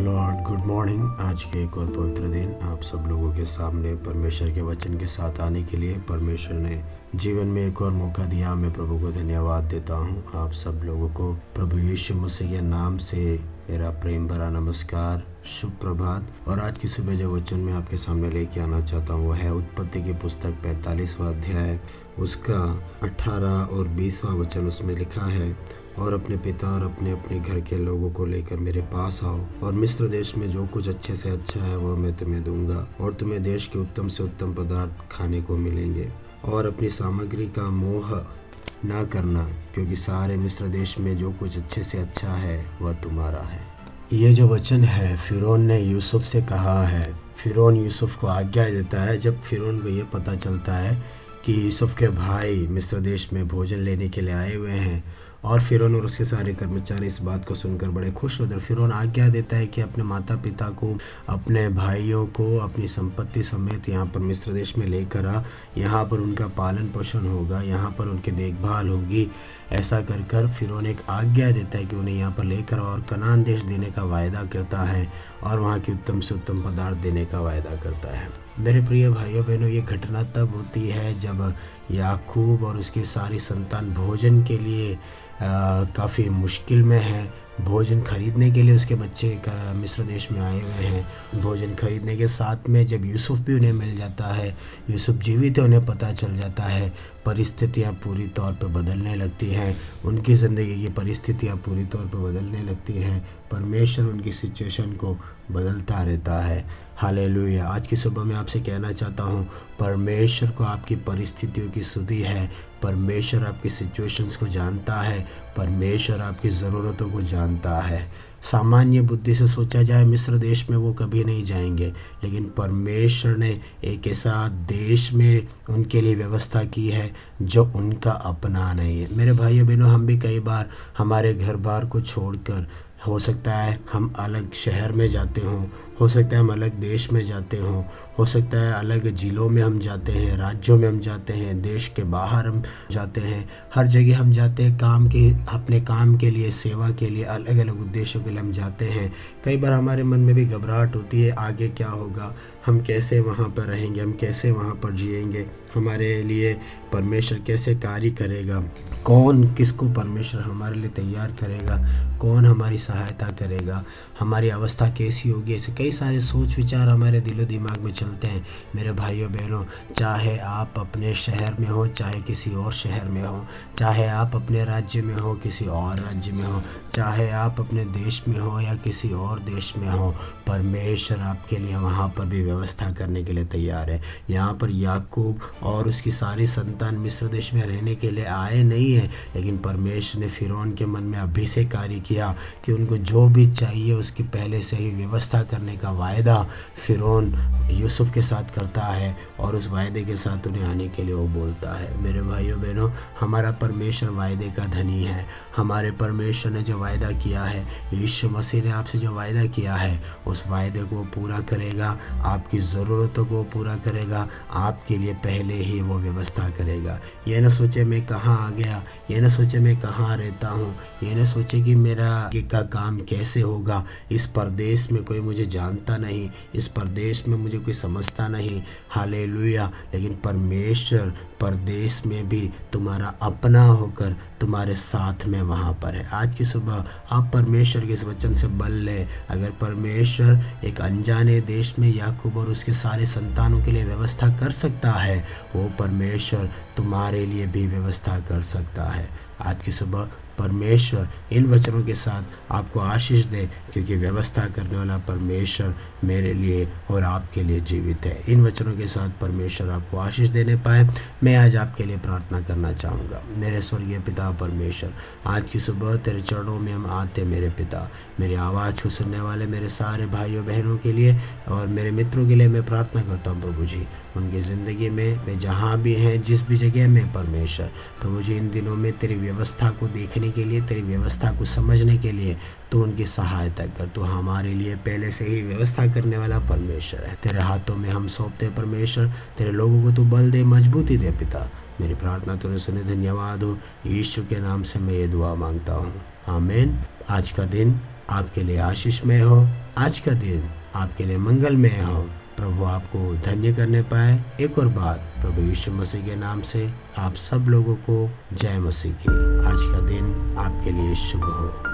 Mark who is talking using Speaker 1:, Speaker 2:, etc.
Speaker 1: Lord good morning आज के एक और पवित्र दिन आप सब लोगों के सामने, परमेश्वर के वचन के साथ आने के लिए परमेश्वर ने जीवन में एक और मौका दिया। मैं प्रभु को धन्यवाद देता हूँ। आप सब लोगों को प्रभु यीशु मसीह के नाम से मेरा प्रेम भरा नमस्कार शुभ प्रभात और आज की सुबह जो वचन मैं आपके सामने लेके आना चाहता हूँ वो है उत्पत्ति की पुस्तक पैंतालीसवा अध्याय। उसका अठारह और बीसवा वचन उसमें लिखा है, और अपने पिता और अपने अपने घर के लोगों को लेकर मेरे पास आओ। और मिस्र देश में जो कुछ अच्छे से अच्छा है, वह मैं तुम्हें दूँगा। और तुम्हें देश के उत्तम से उत्तम पदार्थ खाने को मिलेंगे। और अपनी सामग्री का मोह ना करना, क्योंकि सारे मिस्र देश में जो कुछ अच्छे से अच्छा है, वह तुम्हारा है। ये जो वचन है, फिरौन ने यूसुफ से कहा है। फिरौन यूसुफ को आज्ञा देता है, जब फिरौन को ये पता चलता है कि यूसुफ के भाई मिस्र देश में भोजन लेने के लिए आए हुए हैं और फिरौन और उसके सारे कर्मचारी इस बात को सुनकर बड़े खुश होते फिरौन आज्ञा देता है कि अपने माता पिता को, अपने भाइयों को, अपनी संपत्ति समेत यहाँ पर मिस्र देश में लेकर आ। यहाँ पर उनका पालन पोषण होगा, यहाँ पर उनकी देखभाल होगी। ऐसा कर कर फिरौन एक आज्ञा देता है कि उन्हें यहाँ पर लेकर और कनान देश देने का वायदा करता है और वहाँ की उत्तम से उत्तम पदार्थ देने का वायदा करता है। मेरे प्रिय भाइयों बहनों ये घटना तब होती है जब याकूब और उसके सारी संतान भोजन के लिए काफ़ी मुश्किल में है। भोजन खरीदने के लिए उसके बच्चे का मिस्र देश में आए हुए हैं। भोजन खरीदने के साथ में जब यूसुफ भी उन्हें मिल जाता है, यूसुफ जीवित है, उन्हें पता चल जाता है, परिस्थितियाँ पूरी तौर पर बदलने लगती हैं। उनकी ज़िंदगी की परिस्थितियाँ पूरी तौर पर बदलने लगती हैं। परमेश्वर उनकी सिचुएशन को बदलता रहता है। हाले आज की सुबह मैं आपसे कहना चाहता हूँ, परमेश्वर को आपकी परिस्थितियों की सुधी है। परमेश्वर आपकी सिचुएशंस को जानता है, परमेश्वर आपकी ज़रूरतों को जानता है। सामान्य बुद्धि से सोचा जाए, मिस्र देश में वो कभी नहीं जाएँगे, लेकिन परमेश्वर ने एक ऐसा देश में उनके लिए व्यवस्था की है जो उनका अपना नहीं है। मेरे भाइयों बहनों हम भी कई बार हमारे घर बार को छोड़कर हो सकता है हम अलग शहर में जाते हों, हो सकता है हम अलग देश में जाते हों, हो सकता है अलग ज़िलों में हम जाते हैं, राज्यों में हम जाते हैं, देश के बाहर हम जाते हैं। हर जगह हम जाते हैं, काम के, अपने काम के लिए, सेवा के लिए अलग अलग उद्देश्यों के लिए हम जाते हैं। कई बार हमारे मन में भी घबराहट होती है, आगे क्या होगा? हम कैसे वहाँ पर रहेंगे? हम कैसे वहाँ पर जिएँगे? हमारे लिए परमेश्वर कैसे कार्य करेगा? कौन किसको परमेश्वर हमारे लिए तैयार करेगा? कौन हमारी सहायता करेगा? हमारी अवस्था कैसी होगी? ऐसे कई सारे सोच विचार हमारे दिलो दिमाग में चलते हैं। मेरे भाइयों, बहनों, चाहे आप अपने शहर में हो, चाहे किसी और शहर में हो, चाहे आप अपने राज्य में हो, किसी और राज्य में हो, चाहे आप अपने देश में हो या किसी और देश में हो, परमेश्वर आपके लिए वहाँ पर भी व्यवस्था करने के लिए तैयार है। यहाँ पर याकूब और उसकी सारी संतान मिस्र देश में रहने के लिए आए नहीं हैं। लेकिन परमेश्वर ने फिरौन के मन में अभी से कार्य किया कि उनको जो भी चाहिए, उसकी पहले से ही व्यवस्था करने का वायदा फिरौन यूसुफ के साथ करता है और उस वायदे के साथ उन्हें आने के लिए वो बोलता है। मेरे भाइयों, बहनों, हमारा परमेश्वर वायदे का धनी है। हमारे परमेश्वर ने जो वायदा किया है, यीशु मसीह ने आपसे जो वायदा किया है, उस वायदे को पूरा करेगा, आपकी ज़रूरतों को पूरा करेगा, आपके लिए पहले ही वो व्यवस्था करेगा। यह ना सोचे मैं कहाँ आ गया ये ना सोचे मैं कहाँ रहता हूँ। ये ना सोचे कि मेरा आगे का काम कैसे होगा। इस परदेश में कोई मुझे जानता नहीं। इस परदेश में मुझे कोई समझता नहीं। हाले लेकिन परमेश्वर परदेश में भी तुम्हारा अपना होकर तुम्हारे साथ में वहाँ पर है। आज की सुबह आप परमेश्वर के इस वचन से बल लें। अगर परमेश्वर एक अनजाने देश में याकूब और उसके सारे संतानों के लिए व्यवस्था कर सकता है, वो परमेश्वर तुम्हारे लिए भी व्यवस्था कर सकता है। आज की सुबह परमेश्वर इन वचनों के साथ आपको आशीष दे, क्योंकि व्यवस्था करने वाला परमेश्वर मेरे लिए और आपके लिए जीवित है। इन वचनों के साथ परमेश्वर आपको आशीष देने पाए। मैं आज आपके लिए प्रार्थना करना चाहूँगा। मेरे स्वर्गीय पिता परमेश्वर, आज की सुबह तेरे चरणों में हम आते मेरे पिता। मेरी आवाज़ को सुनने वाले मेरे सारे भाइयों, बहनों के लिए और मेरे मित्रों के लिए मैं प्रार्थना करता हूँ, प्रभु जी। उनकी ज़िंदगी में वे जहाँ भी हैं, जिस भी जगह में, परमेश्वर, प्रभु जी, इन दिनों में तेरी व्यवस्था को देखने जीने के लिए, तेरी व्यवस्था को समझने के लिए तो उनकी सहायता कर। तो हमारे लिए पहले से ही व्यवस्था करने वाला परमेश्वर है। तेरे हाथों में हम सौंपते परमेश्वर। तेरे लोगों को तू बल दे, मजबूती दे पिता। मेरी प्रार्थना तूने सुने, धन्यवाद हो। यीशु के नाम से मैं ये दुआ माँगता हूँ। आमीन। आज का दिन आपके लिए आशीषमय हो। आज का दिन आपके लिए मंगलमय हो। प्रभु आपको धन्य करने पाए। एक और बात, प्रभु यीशु मसीह के नाम से आप सब लोगों को जय मसीह की। आज का दिन आपके लिए शुभ हो।